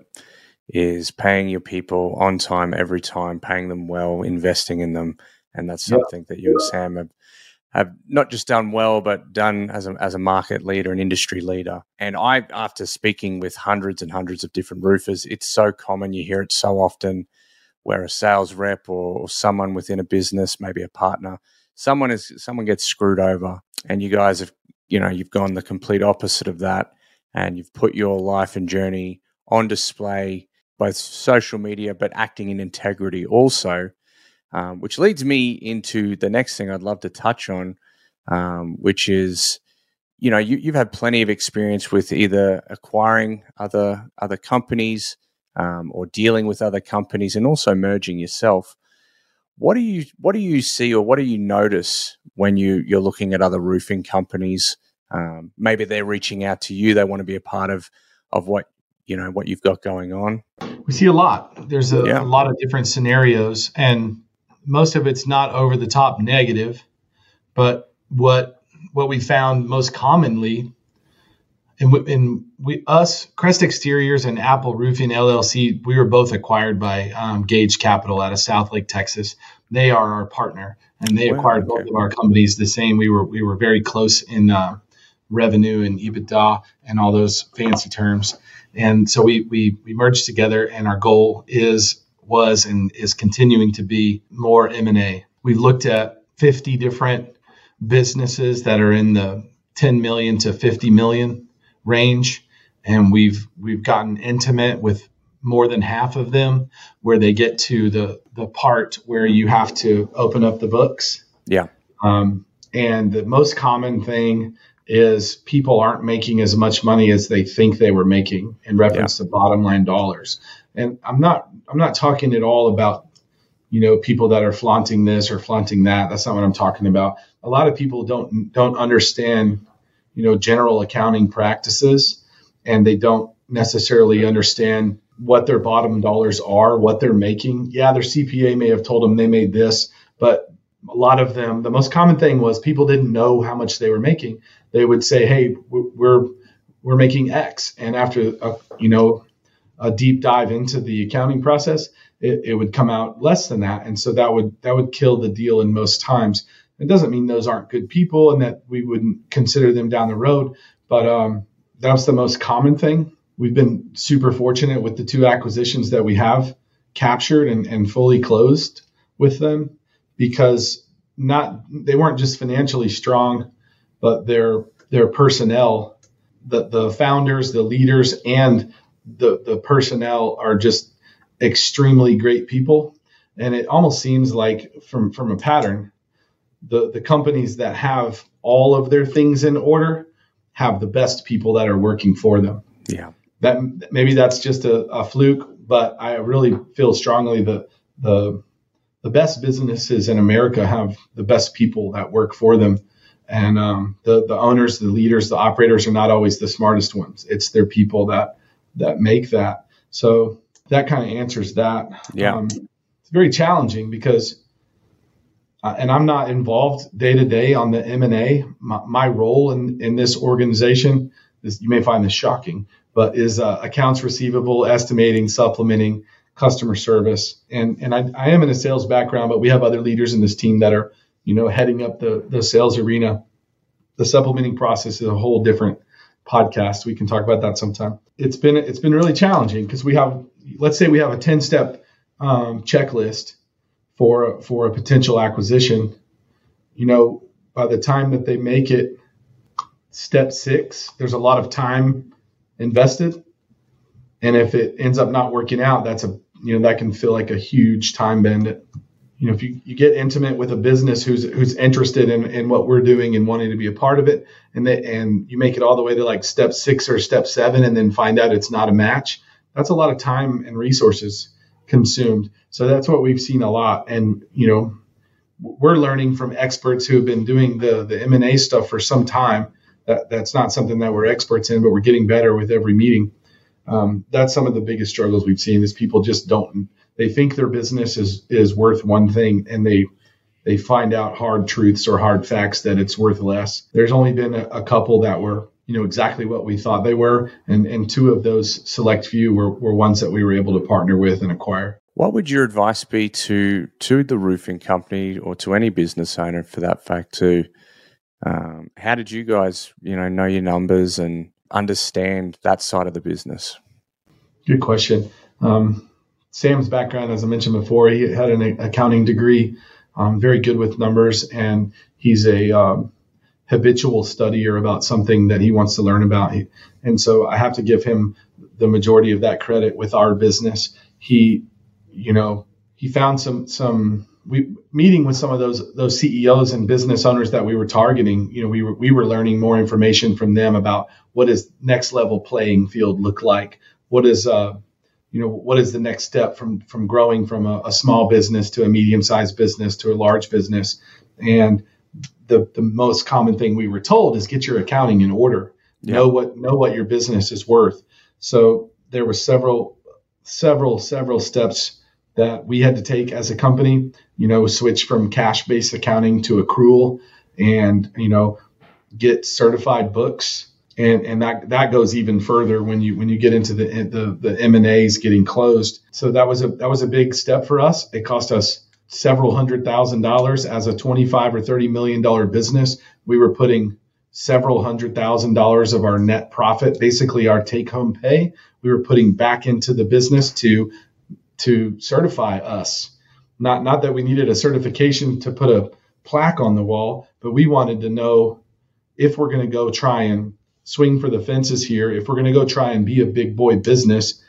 is paying your people on time every time, paying them well, investing in them, and that's something yeah. that you and Sam have, have not just done well, but done as a as a market leader, an industry leader. And I, after speaking with hundreds and hundreds of different roofers, it's so common. You hear it so often, where a sales rep or, or someone within a business, maybe a partner, someone is someone gets screwed over, and you guys have you know you've gone the complete opposite of that, and you've put your life and journey on display, both social media but acting in integrity also. Um, which leads me into the next thing I'd love to touch on, um, which is you know you, have had plenty of experience with either acquiring other other companies um, or dealing with other companies and also merging yourself what do you what do you see or what do you notice when you you're looking at other roofing companies? Um, maybe they're reaching out to you they want to be a part of of what you know what you've got going on? We see a lot. There's a, yeah. a lot of different scenarios and most of it's not over the top negative but what what we found most commonly in, in we us Crest Exteriors and Apple Roofing LLC, we were both acquired by um, Gauge Capital out of Southlake, Texas. They are our partner, and they wow, acquired okay. both of our companies the same. We were we were very close in uh, revenue and EBITDA and all those fancy terms. And so we, we we merged together, and our goal is was and is continuing to be more M and A. We've looked at 50 different businesses that are in the 10 million to 50 million range and we've we've gotten intimate with more than half of them where they get to the the part where you have to open up the books. Yeah. Um, and the most common thing is people aren't making as much money as they think they were making in reference yeah. to bottom line dollars. And i'm not i'm not talking at all about you know people that are flaunting this or flaunting that. That's not what i'm talking about. A lot of people don't don't understand you know general accounting practices and they don't necessarily understand what their bottom dollars are what they're making. Yeah their cpa may have told them they made this but a lot of them the most common thing was people didn't know how much they were making. They would say hey we're we're making x. And after a, you know a deep dive into the accounting process it, it would come out less than that, and so that would that would kill the deal in most times. It doesn't mean those aren't good people and that we wouldn't consider them down the road, but um, that's the most common thing. We've been super fortunate with the two acquisitions that we have captured and, and fully closed with them because not they weren't just financially strong, but their their personnel, the the founders, the leaders, and the the personnel are just extremely great people. And it almost seems like from from a pattern, the the companies that have all of their things in order have the best people that are working for them. Yeah. That maybe that's just a, a fluke, but I really feel strongly that the the best businesses in America have the best people that work for them. And um, the the owners, the leaders, the operators are not always the smartest ones. It's their people that that make that. So that kind of answers that. Yeah. Um, it's very challenging because, uh, and I'm not involved day to day on the M and A. My, role in in this organization you may find this shocking, but is uh, accounts receivable, estimating, supplementing, customer service, and and I, I am in a sales background, but we have other leaders in this team that are you know heading up the the sales arena. The supplementing process is a whole different podcast. We can talk about that sometime. It's been it's been really challenging because we have let's say we have a 10 step um, checklist for for a potential acquisition. You know, by the time that they make it step six, there's a lot of time invested, and if it ends up not working out, that's a you know that can feel like a huge time bend you know, if you, you get intimate with a business who's who's interested in, in what we're doing and wanting to be a part of it, and they, and you make it all the way to like step six or step seven, and then find out it's not a match, that's a lot of time and resources consumed. So that's what we've seen a lot, and you know, we're learning from experts who have been doing the the M and A stuff for some time. That that's not something that we're experts in, but we're getting better with every meeting. Um, that's some of the biggest struggles we've seen is people just don't they think their business is is worth one thing and they they find out hard truths or hard facts that it's worth less. There's only been a, a couple that were you know exactly what we thought they were and and two of those select few were, were ones that we were able to partner with and acquire. What would your advice be to to the roofing company or to any business owner for that fact to um, how did you guys you know know your numbers and understand that side of the business? Good question. Um, Sam's background, as I mentioned before, he had an accounting degree. um, very good with numbers, and he's a um, habitual studier about something that he wants to learn about. And so I have to give him the majority of that credit with our business. He, you know, he found some some we meeting with some of those those CEOs and business owners that we were targeting. You know, we were we were learning more information from them about what does next level playing field look like. What is uh, you know, what is the next step from from growing from a, a small business to a medium sized business to a large business, and the the most common thing we were told is get your accounting in order. Yeah. Know what know what your business is worth. So there were several several several steps that we had to take as a company, you know, switch from cash based accounting to accrual and, you know, get certified books. And, and that, that goes even further when you when you get into the the, the M and A's getting closed. So that was a that was a big step for us. It cost us several hundred thousand dollars as a 25 or 30 million dollar business. We were putting several hundred thousand dollars of our net profit, basically our take home pay, we were putting back into the business to to certify us. Not not that we needed a certification to put a plaque on the wall, but we wanted to know if we're going to go try and swing for the fences here, if we're going to go try and be a big boy business,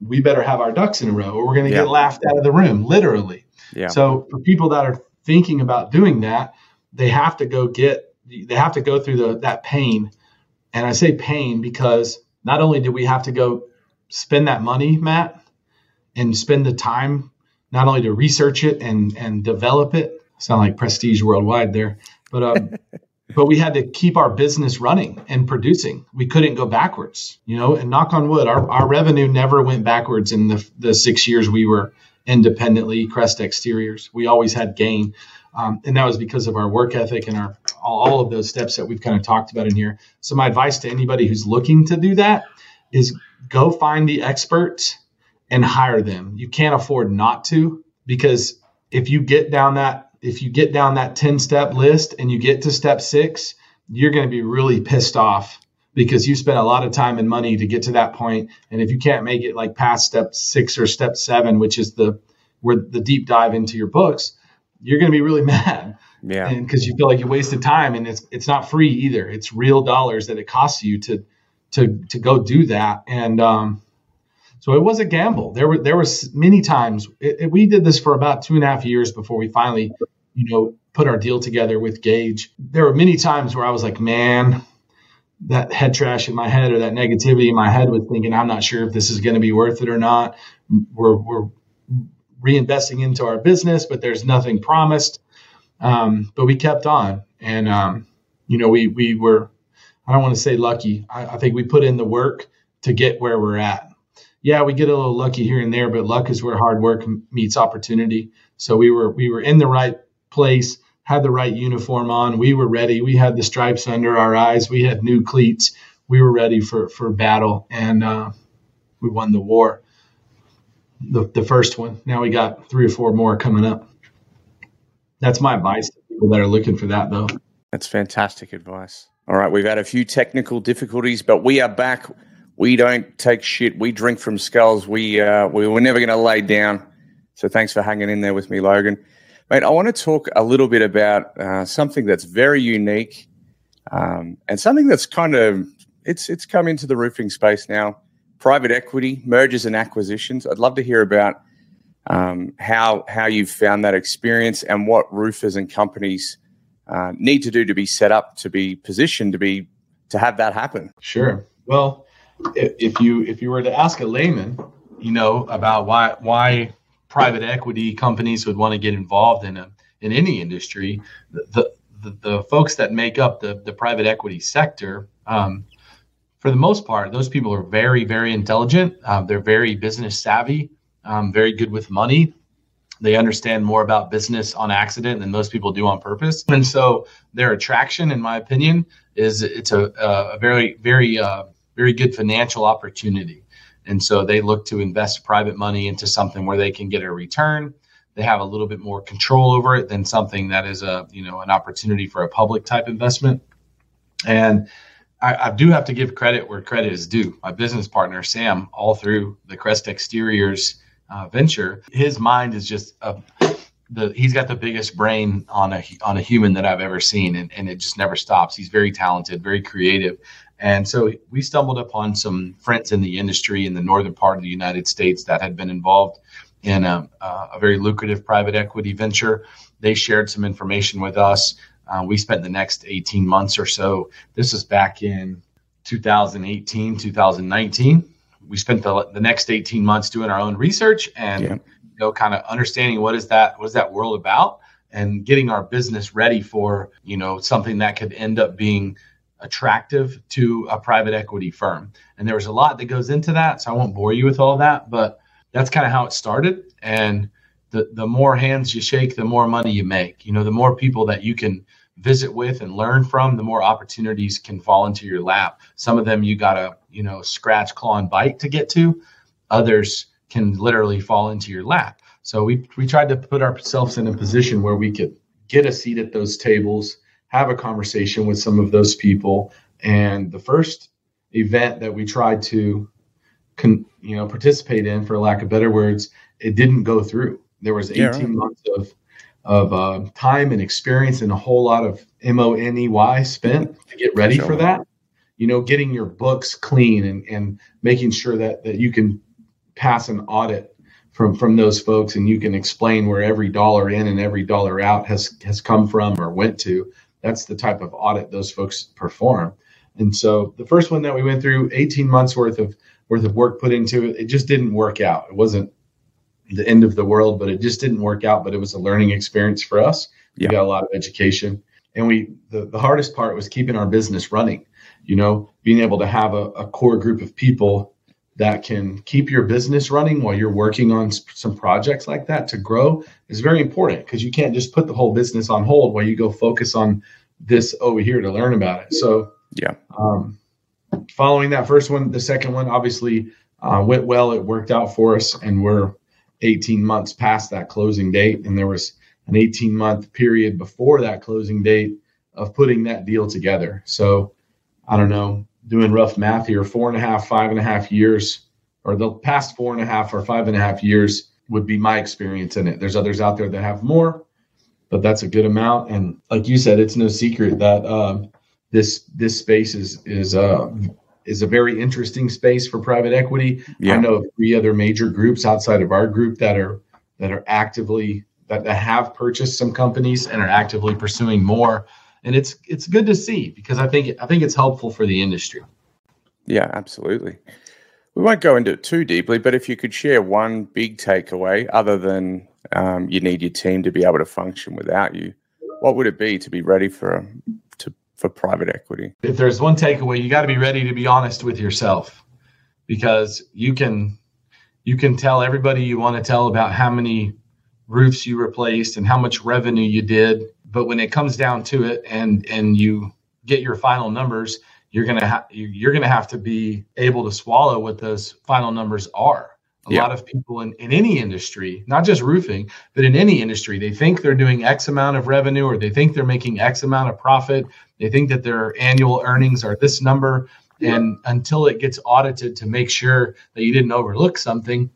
we better have our ducks in a row or we're going to yeah. get laughed out of the room, literally. Yeah. So for people that are thinking about doing that, they have to go get they have to go through the that pain. And I say pain because not only do we have to go spend that money, Matt, and spend the time not only to research it and and develop it. Sound like prestige worldwide there, but um, but we had to keep our business running and producing. We couldn't go backwards, you know. And knock on wood, our, our revenue never went backwards in the the six years we were independently Crest Exteriors. We always had gain, um, and that was because of our work ethic and our all, of those steps that we've kind of talked about in here. So my advice to anybody who's looking to do that is go find the experts and hire them. You can't afford not to because if you get down that if you get down that 10 step list and you get to step 6, you're going to be really pissed off because you spent a lot of time and money to get to that point and if you can't make it like past step 6 or step 7, which is the where the deep dive into your books, you're going to be really mad. Yeah. Because you feel like you wasted time and it's it's not free either. It's real dollars that it costs you to to to go do that. And um, so it was a gamble. There were there was many times it, it, we did this for about two and a half years before we finally, you know, put our deal together with Gauge. There were many times where I was like, man, that head trash in my head or that negativity in my head was thinking, I'm not sure if this is going to be worth it or not. We're we're reinvesting into our business, but there's nothing promised. Um, but we kept on, and um, you know, we we were I don't want to say lucky. I, I think we put in the work to get where we're at. Yeah, we get a little lucky here and there, but luck is where hard work meets opportunity. So we were we were in the right place, had the right uniform on. We were ready. We had the stripes under our eyes. We had new cleats. We were ready for for battle, and uh, we won the war. The the first one. Now we got three or four more coming up. That's my advice to people that are looking for that, though. That's fantastic advice. All right, we've had a few technical difficulties, but we are back. We don't take shit. We drink from skulls. We uh, we were never going to lay down. So thanks for hanging in there with me, Logan. Mate, I want to talk a little bit about uh, something that's very unique um, and something that's kind of it's it's come into the roofing space now. Private equity mergers and acquisitions. I'd love to hear about um, how how you've found that experience and what roofers and companies uh, need to do to be set up to be positioned to be to have that happen? Sure. Well, if you if you were to ask a layman, you know about why why private equity companies would want to get involved in a in any industry, the the, the folks that make up the the private equity sector. Um, for the most part, those people are very, very intelligent. Um, they're very business savvy, um, very good with money. They understand more about business on accident than most people do on purpose. And so their attraction, in my opinion, is it's a, a very, very, uh, very good financial opportunity. And so they look to invest private money into something where they can get a return. They have a little bit more control over it than something that is a, you know, an opportunity for a public type investment. And I, I, do have to give credit where credit is due. My business partner, Sam, all through the Crest Exteriors uh, venture, his mind is just a the he's got the biggest brain on a on a human that I've ever seen, and, and it just never stops. He's very talented, very creative, and so we stumbled upon some friends in the industry in the northern part of the United States that had been involved in a, a very lucrative private equity venture. They shared some information with us. Uh, we spent the next 18 months or so. This was back in 2018, 2019. We spent the, the next 18 months doing our own research and yeah know, kind of understanding what is that, what is that world about, and getting our business ready for, you know, something that could end up being attractive to a private equity firm. And there was a lot that goes into that, so I won't bore you with all that, but that's kind of how it started. And the the more hands you shake, the more money you make. You know, the more people that you can visit with and learn from, the more opportunities can fall into your lap. Some of them you gotta, you know, scratch, claw, and bite to get to. Others can literally fall into your lap. So we we tried to put ourselves in a position where we could get a seat at those tables, have a conversation with some of those people. And the first event that we tried to con, you know participate in, for lack of better words, it didn't go through. There was 18 yeah, right. months of of uh, time and experience and a whole lot of M O N E Y spent to get ready sure. for that. You know, getting your books clean and, and making sure that that you can pass an audit from from those folks and you can explain where every dollar in and every dollar out has has come from or went to that's the type of audit those folks perform. And so the first one that we went through 18 months worth of worth of work put into it it just didn't work out. It wasn't the end of the world but it just didn't work out but it was a learning experience for us. Yeah. we got a lot of education. And we the, the hardest part was keeping our business running you know being able to have a, a core group of people that can keep your business running while you're working on some projects like that to grow is very important because you can't just put the whole business on hold while you go focus on this over here to learn about it. So, yeah. Um, following that first one, the second one obviously uh, went well. It worked out for us, and we're 18 months past that closing date. And there was an 18 month period before that closing date of putting that deal together. So, I don't know, doing rough math here, four and a half, five and a half years, or the past four and a half or five and a half years would be my experience in it. There's others out there that have more, but that's a good amount. And like you said, it's no secret that um, this this space is is uh, is a very interesting space for private equity. Yeah. I know three other major groups outside of our group that are that are actively that, that have purchased some companies and are actively pursuing more and it's it's good to see because I think I think it's helpful for the industry. Yeah, absolutely. We won't go into it too deeply, but if you could share one big takeaway, other than um, you need your team to be able to function without you, what would it be to be ready for to for private equity? If there's one takeaway, you got to be ready to be honest with yourself, because you can you can tell everybody you want to tell about how many roofs you replaced and how much revenue you did but when it comes down to it and and you get your final numbers you're gonna have you're gonna have to be able to swallow what those final numbers are. A yeah. lot of people in, in any industry not just roofing but in any industry they think they're doing x amount of revenue or they think they're making x amount of profit. They think that their annual earnings are this number. And until it gets audited to make sure that you didn't overlook something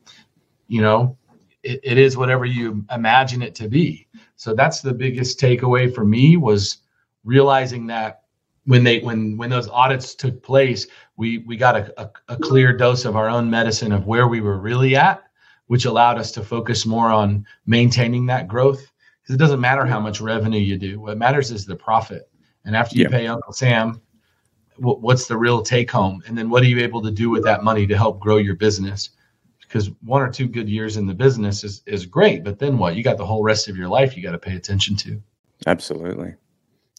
you know it, it is whatever you imagine it to be so that's the biggest takeaway for me was realizing that when they when when those audits took place, we we got a, a, a clear dose of our own medicine of where we were really at, which allowed us to focus more on maintaining that growth. Because it doesn't matter how much revenue you do; what matters is the profit. And after you yeah. pay Uncle Sam, what's the real take home? And then what are you able to do with that money to help grow your business? Because one or two good years in the business is is great, but then what? You got the whole rest of your life you got to pay attention to. Absolutely,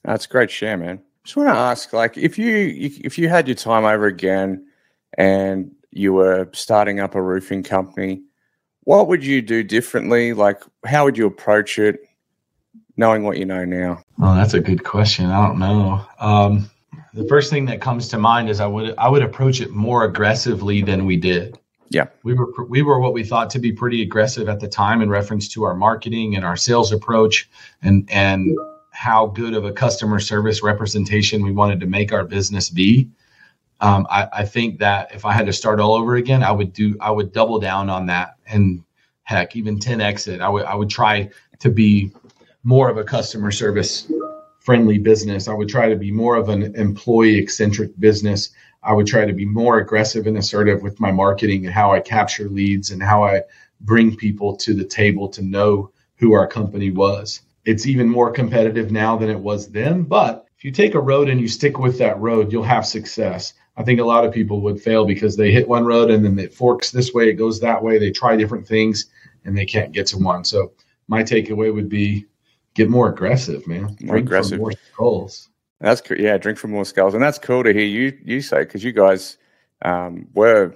that's great share, man. Just want to ask, like, if you if you had your time over again, and you were starting up a roofing company, what would you do differently? Like, how would you approach it, knowing what you know now? Oh, that's a good question. I don't know. Um, the first thing that comes to mind is I would I would approach it more aggressively than we did. Yeah, we were we were what we thought to be pretty aggressive at the time in reference to our marketing and our sales approach and and how good of a customer service representation we wanted to make our business be. Um, I, I think that if I had to start all over again, I would do I would double down on that and heck even 10 exit. I would I would try to be more of a customer service friendly business. I would try to be more of an employee eccentric business. I would try to be more aggressive and assertive with my marketing and how I capture leads and how I bring people to the table to know who our company was. It's even more competitive now than it was then, but if you take a road and you stick with that road, you'll have success. I think a lot of people would fail because they hit one road and then it forks this way, it goes that way. They try different things and they can't get to one. So my takeaway would be get more aggressive, man. More aggressive. More skulls. That's cool. Yeah, drink from more skulls, and that's cool to hear you you say because you guys um, were,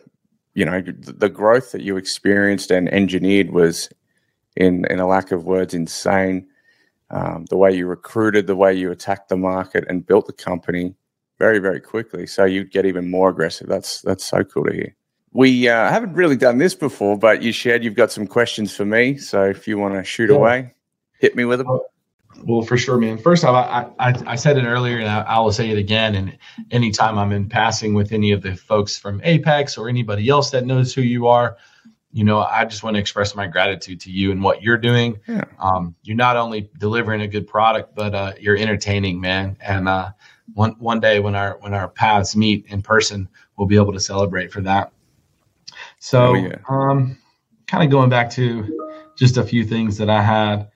you know, the growth that you experienced and engineered was, in in a lack of words, insane. Um, the way you recruited, the way you attacked the market and built the company very very quickly, so you'd get even more aggressive. That's that's so cool to hear. We uh, haven't really done this before, but you shared you've got some questions for me. So if you want to shoot yeah. away, hit me with them. Well, for sure, man. First off, I, I, I said it earlier and I, I, will say it again. And anytime I'm in passing with any of the folks from Apex or anybody else that knows who you are, you know, I just want to express my gratitude to you and what you're doing. Yeah. Um, you're not only delivering a good product, but uh, you're entertaining, man. And uh, one one day when our when our paths meet in person, we'll be able to celebrate for that. So, oh, um, kind of going back to just a few things that I had.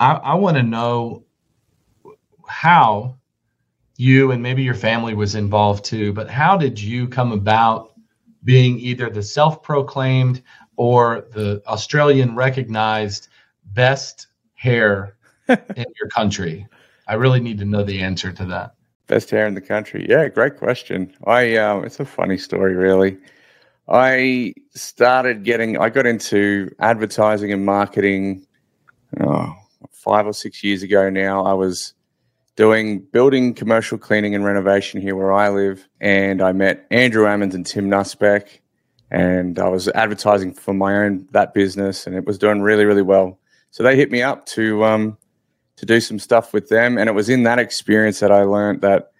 I, I want to know how you and maybe your family was involved too, but how did you come about being either the self proclaimed or the Australian recognized best hair in your country? I really need to know the answer to that. Best hair in the country. Yeah, great question. I um, it's a funny story, really. I started getting. I got into advertising and marketing. Oh, five or six years ago now, I was doing building commercial cleaning and renovation here where I live. And I met Andrew Ammons and Tim Nussbeck. And I was advertising for my own that business and it was doing really, really well. So they hit me up to um, to do some stuff with them. And it was in that experience that I learned that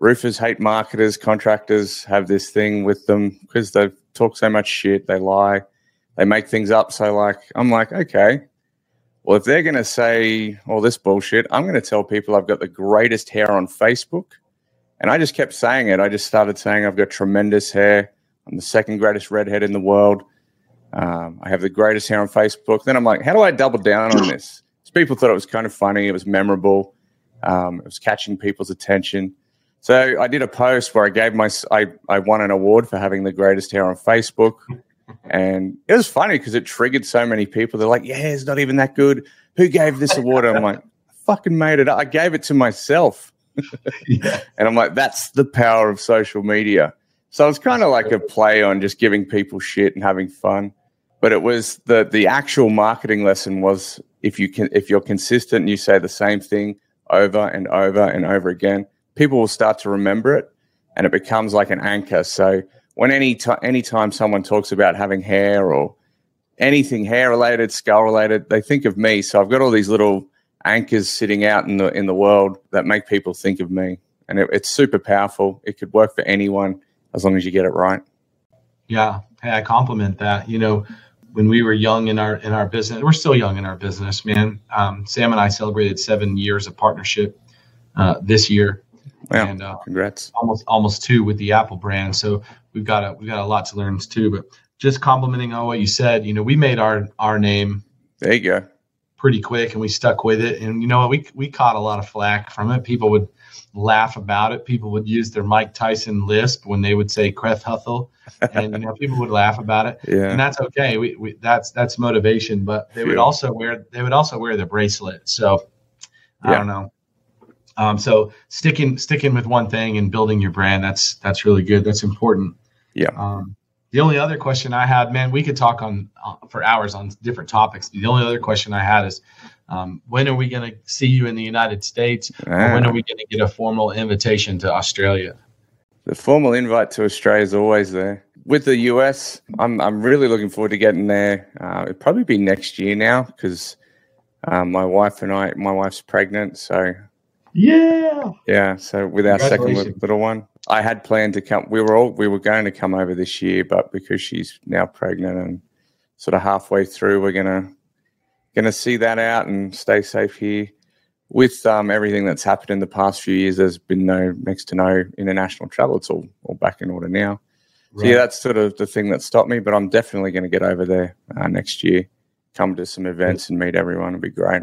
roofers hate marketers, contractors have this thing with them because they talk so much shit, they lie, they make things up. So like I'm like, okay, well, if they're going to say all this bullshit, I'm going to tell people I've got the greatest hair on Facebook. And I just kept saying it. I just started saying I've got tremendous hair. I'm the second greatest redhead in the world. Um, I have the greatest hair on Facebook. Then I'm like, how do I double down on this? People thought it was kind of funny. It was memorable. Um, it was catching people's attention. So I did a post where I gave my I, I won an award for having the greatest hair on Facebook. And it was funny because it triggered so many people. They're like, yeah, it's not even that good. Who gave this award? I'm like, I fucking made it up. I gave it to myself. yeah. And I'm like, that's the power of social media. So it's kind of like a play on just giving people shit and having fun. But it was the the actual marketing lesson was if you can if you're consistent and you say the same thing over and over and over again, people will start to remember it and it becomes like an anchor. So when any t- anytime someone talks about having hair or anything hair related, skull related, they think of me. So I've got all these little anchors sitting out in the in the world that make people think of me, and it, it's super powerful. It could work for anyone as long as you get it right. Yeah, hey, I compliment that. You know, when we were young in our in our business, we're still young in our business, man. Um, Sam and I celebrated seven years of partnership uh, this year. Wow, and uh, congrats! Almost almost two with the Apple brand. So we've got a we've got a lot to learn too. But just complimenting on what you said, you know, we made our our name. There you go. Pretty quick, and we stuck with it. And you know, we we caught a lot of flack from it. People would laugh about it. People would use their Mike Tyson lisp when they would say Kreth Huthel, and you know, people would laugh about it. Yeah. and that's okay. We, we that's that's motivation. But they would also wear they would also wear the bracelet. So I don't know. Um, so sticking sticking with one thing and building your brand that's that's really good. That's important. Yeah. Um, the only other question I had, man, we could talk on uh, for hours on different topics. The only other question I had is, um, when are we going to see you in the United States? Ah. when are we going to get a formal invitation to Australia? The formal invite to Australia is always there. With the US, I'm I'm really looking forward to getting there. Uh, it'll probably be next year now because um, my wife and I, my wife's pregnant, so yeah. Yeah. So with our second little one, I had planned to come. We were all we were going to come over this year, but because she's now pregnant and sort of halfway through, we're gonna going to see that out and stay safe here. With um, everything that's happened in the past few years, there's been no next to no international travel. It's all, all back in order now. So yeah, that's sort of the thing that stopped me. But I'm definitely going to get over there uh, next year, come to some events and meet everyone. It'll be great.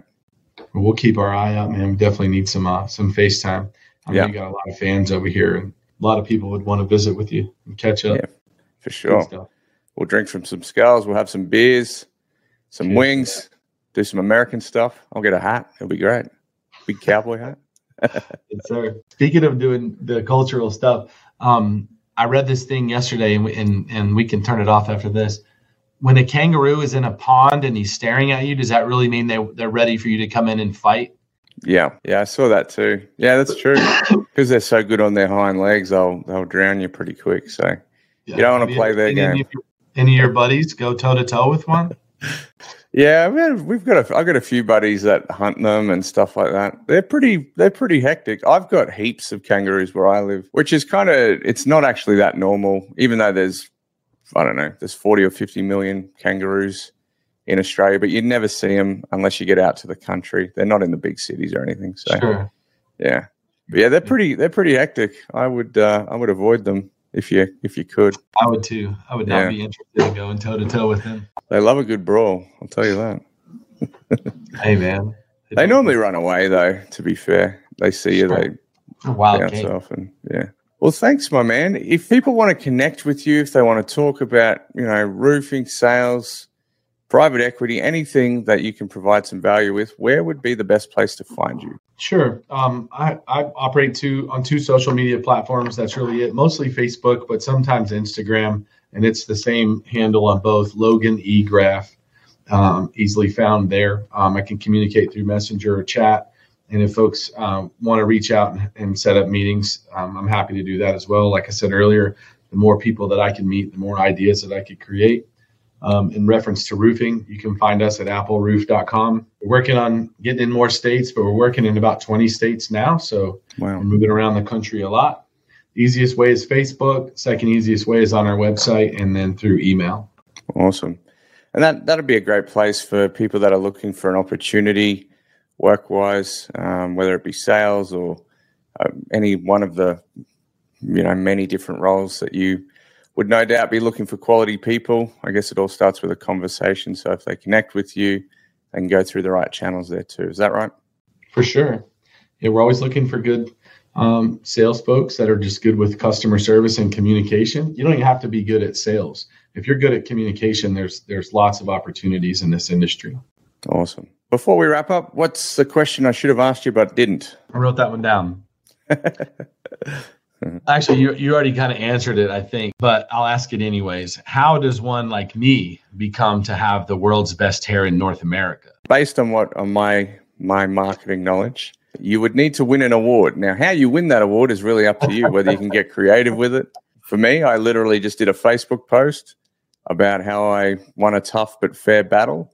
We'll keep our eye out, man. We definitely need some uh, some FaceTime. I mean, yeah. you got a lot of fans over here, and a lot of people would want to visit with you and catch up. Yeah, for sure. We'll drink from some skulls. We'll have some beers, some yeah. wings, do some American stuff. I'll get a hat. It'll be great. Big cowboy hat. yes, sir. Speaking of doing the cultural stuff, um, I read this thing yesterday, and, we, and and we can turn it off after this. When a kangaroo is in a pond and he's staring at you, does that really mean they they're ready for you to come in and fight? Yeah, yeah, I saw that too. Yeah, that's true. Because they're so good on their hind legs, they'll they'll drown you pretty quick. So yeah. you don't want to play their game. Any, any of your buddies go toe to toe with one? Yeah, we've got a, I've got a few buddies that hunt them and stuff like that. They're pretty they're pretty hectic. I've got heaps of kangaroos where I live, which is kind of it's not actually that normal. Even though there's I don't know, there's 40 or 50 million kangaroos in Australia, but you'd never see them unless you get out to the country. They're not in the big cities or anything. So sure. yeah, but yeah, they're pretty they're pretty hectic. I would uh, I would avoid them if you if you could. I would too. I would not yeah. be interested in going toe to toe with them. They love a good brawl. I'll tell you that. hey man, they normally run away though. To be fair, they see you, they wild bounce off, and yeah. Well, thanks, my man. If people want to connect with you, if they want to talk about you know roofing sales, private equity, anything that you can provide some value with, where would be the best place to find you? Sure. Um, I, I operate two on two social media platforms. That's really it. Mostly Facebook, but sometimes Instagram, and it's the same handle on both. Logan E Graff, um, easily found there. Um, I can communicate through Messenger or chat, and if folks um, want to reach out and, and set up meetings, um, I'm happy to do that as well. Like I said earlier, the more people that I can meet, the more ideas that I could create. Um, in reference to roofing, you can find us at appleroof.com. We're working on getting in more states, but we're working in about 20 states now. So wow. we're moving around the country a lot. easiest way is Facebook. Second easiest way is on our website and then through email. Awesome. And that, that'd be a great place for people that are looking for an opportunity work wise, um, whether it be sales or uh, any one of the you know many different roles that you would no doubt be looking for quality people. I guess it all starts with a conversation. So if they connect with you, they can go through the right channels there too. Is that right? For sure. Yeah, we're always looking for good um, sales folks that are just good with customer service and communication. You don't even have to be good at sales. If you're good at communication, there's there's lots of opportunities in this industry. Awesome. Before we wrap up, what's the question I should have asked you but didn't? I wrote that one down. Actually, you, you already kind of answered it, I think, but I'll ask it anyways. How does one like me become to have the world's best hair in North America? Based on what on my my marketing knowledge, you would need to win an award. Now, how you win that award is really up to you, whether you can get creative with it. For me, I literally just did a Facebook post about how I won a tough but fair battle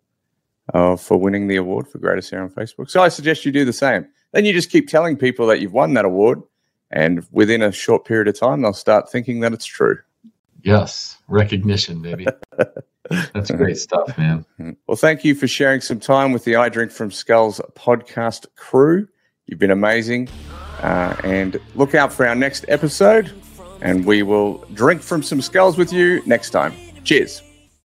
uh, for winning the award for greatest hair on Facebook. So I suggest you do the same. Then you just keep telling people that you've won that award and within a short period of time, they'll start thinking that it's true. Yes, recognition, baby. That's great stuff, man. Well, thank you for sharing some time with the I Drink from Skulls podcast crew. You've been amazing. Uh, and look out for our next episode, and we will drink from some skulls with you next time. Cheers.